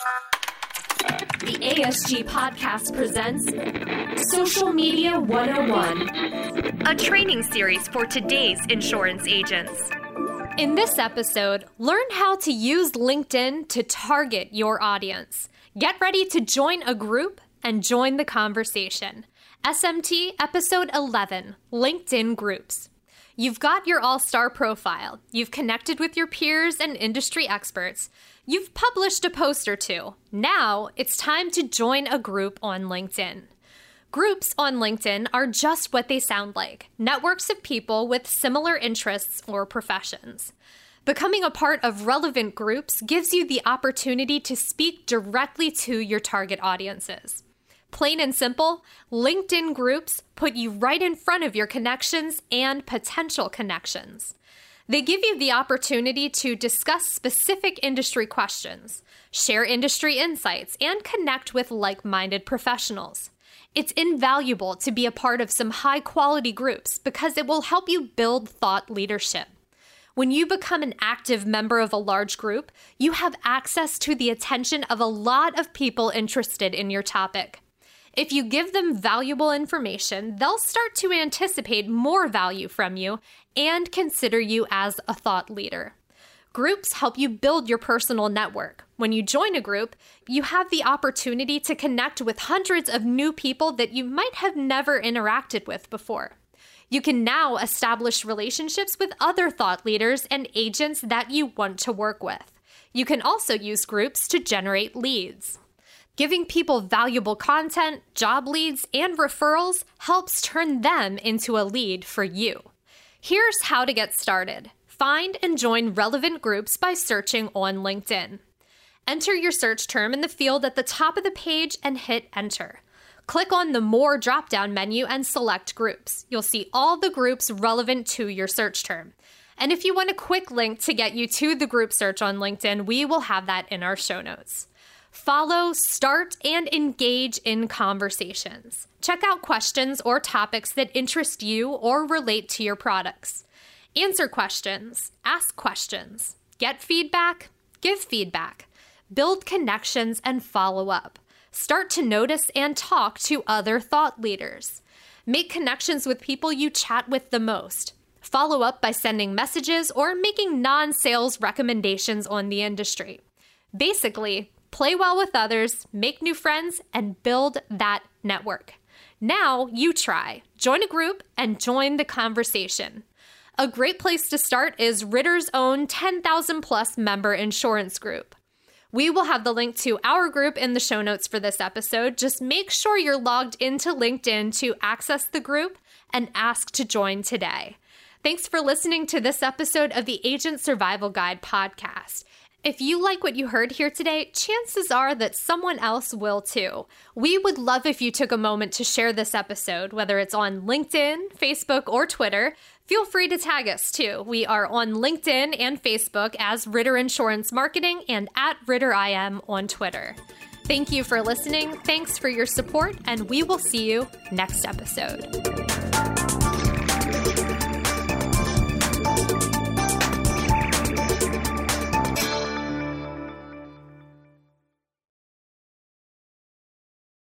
The ASG podcast presents Social Media 101, a training series for today's insurance agents. In this episode, learn how to use LinkedIn to target your audience. Get ready to join a group and join the conversation. SMT Episode 11 LinkedIn Groups. You've got your all star profile. You've connected with your peers and industry experts. You've published a post or two. Now it's time to join a group on LinkedIn. Groups on LinkedIn are just what they sound like networks of people with similar interests or professions. Becoming a part of relevant groups gives you the opportunity to speak directly to your target audiences. Plain and simple, LinkedIn groups put you right in front of your connections and potential connections. They give you the opportunity to discuss specific industry questions, share industry insights, and connect with like minded professionals. It's invaluable to be a part of some high quality groups because it will help you build thought leadership. When you become an active member of a large group, you have access to the attention of a lot of people interested in your topic. If you give them valuable information, they'll start to anticipate more value from you and consider you as a thought leader. Groups help you build your personal network. When you join a group, you have the opportunity to connect with hundreds of new people that you might have never interacted with before. You can now establish relationships with other thought leaders and agents that you want to work with. You can also use groups to generate leads. Giving people valuable content, job leads, and referrals helps turn them into a lead for you. Here's how to get started. Find and join relevant groups by searching on LinkedIn. Enter your search term in the field at the top of the page and hit enter. Click on the More drop down menu and select Groups. You'll see all the groups relevant to your search term. And if you want a quick link to get you to the group search on LinkedIn, we will have that in our show notes. Follow, start, and engage in conversations. Check out questions or topics that interest you or relate to your products. Answer questions, ask questions, get feedback, give feedback, build connections, and follow up. Start to notice and talk to other thought leaders. Make connections with people you chat with the most. Follow up by sending messages or making non sales recommendations on the industry. Basically, play well with others, make new friends, and build that network. Now you try. Join a group and join the conversation. A great place to start is Ritter's own 10,000 plus member insurance group. We will have the link to our group in the show notes for this episode. Just make sure you're logged into LinkedIn to access the group and ask to join today. Thanks for listening to this episode of the Agent Survival Guide podcast. If you like what you heard here today, chances are that someone else will too. We would love if you took a moment to share this episode, whether it's on LinkedIn, Facebook, or Twitter. Feel free to tag us too. We are on LinkedIn and Facebook as Ritter Insurance Marketing and at Ritter RitterIM on Twitter. Thank you for listening. Thanks for your support, and we will see you next episode.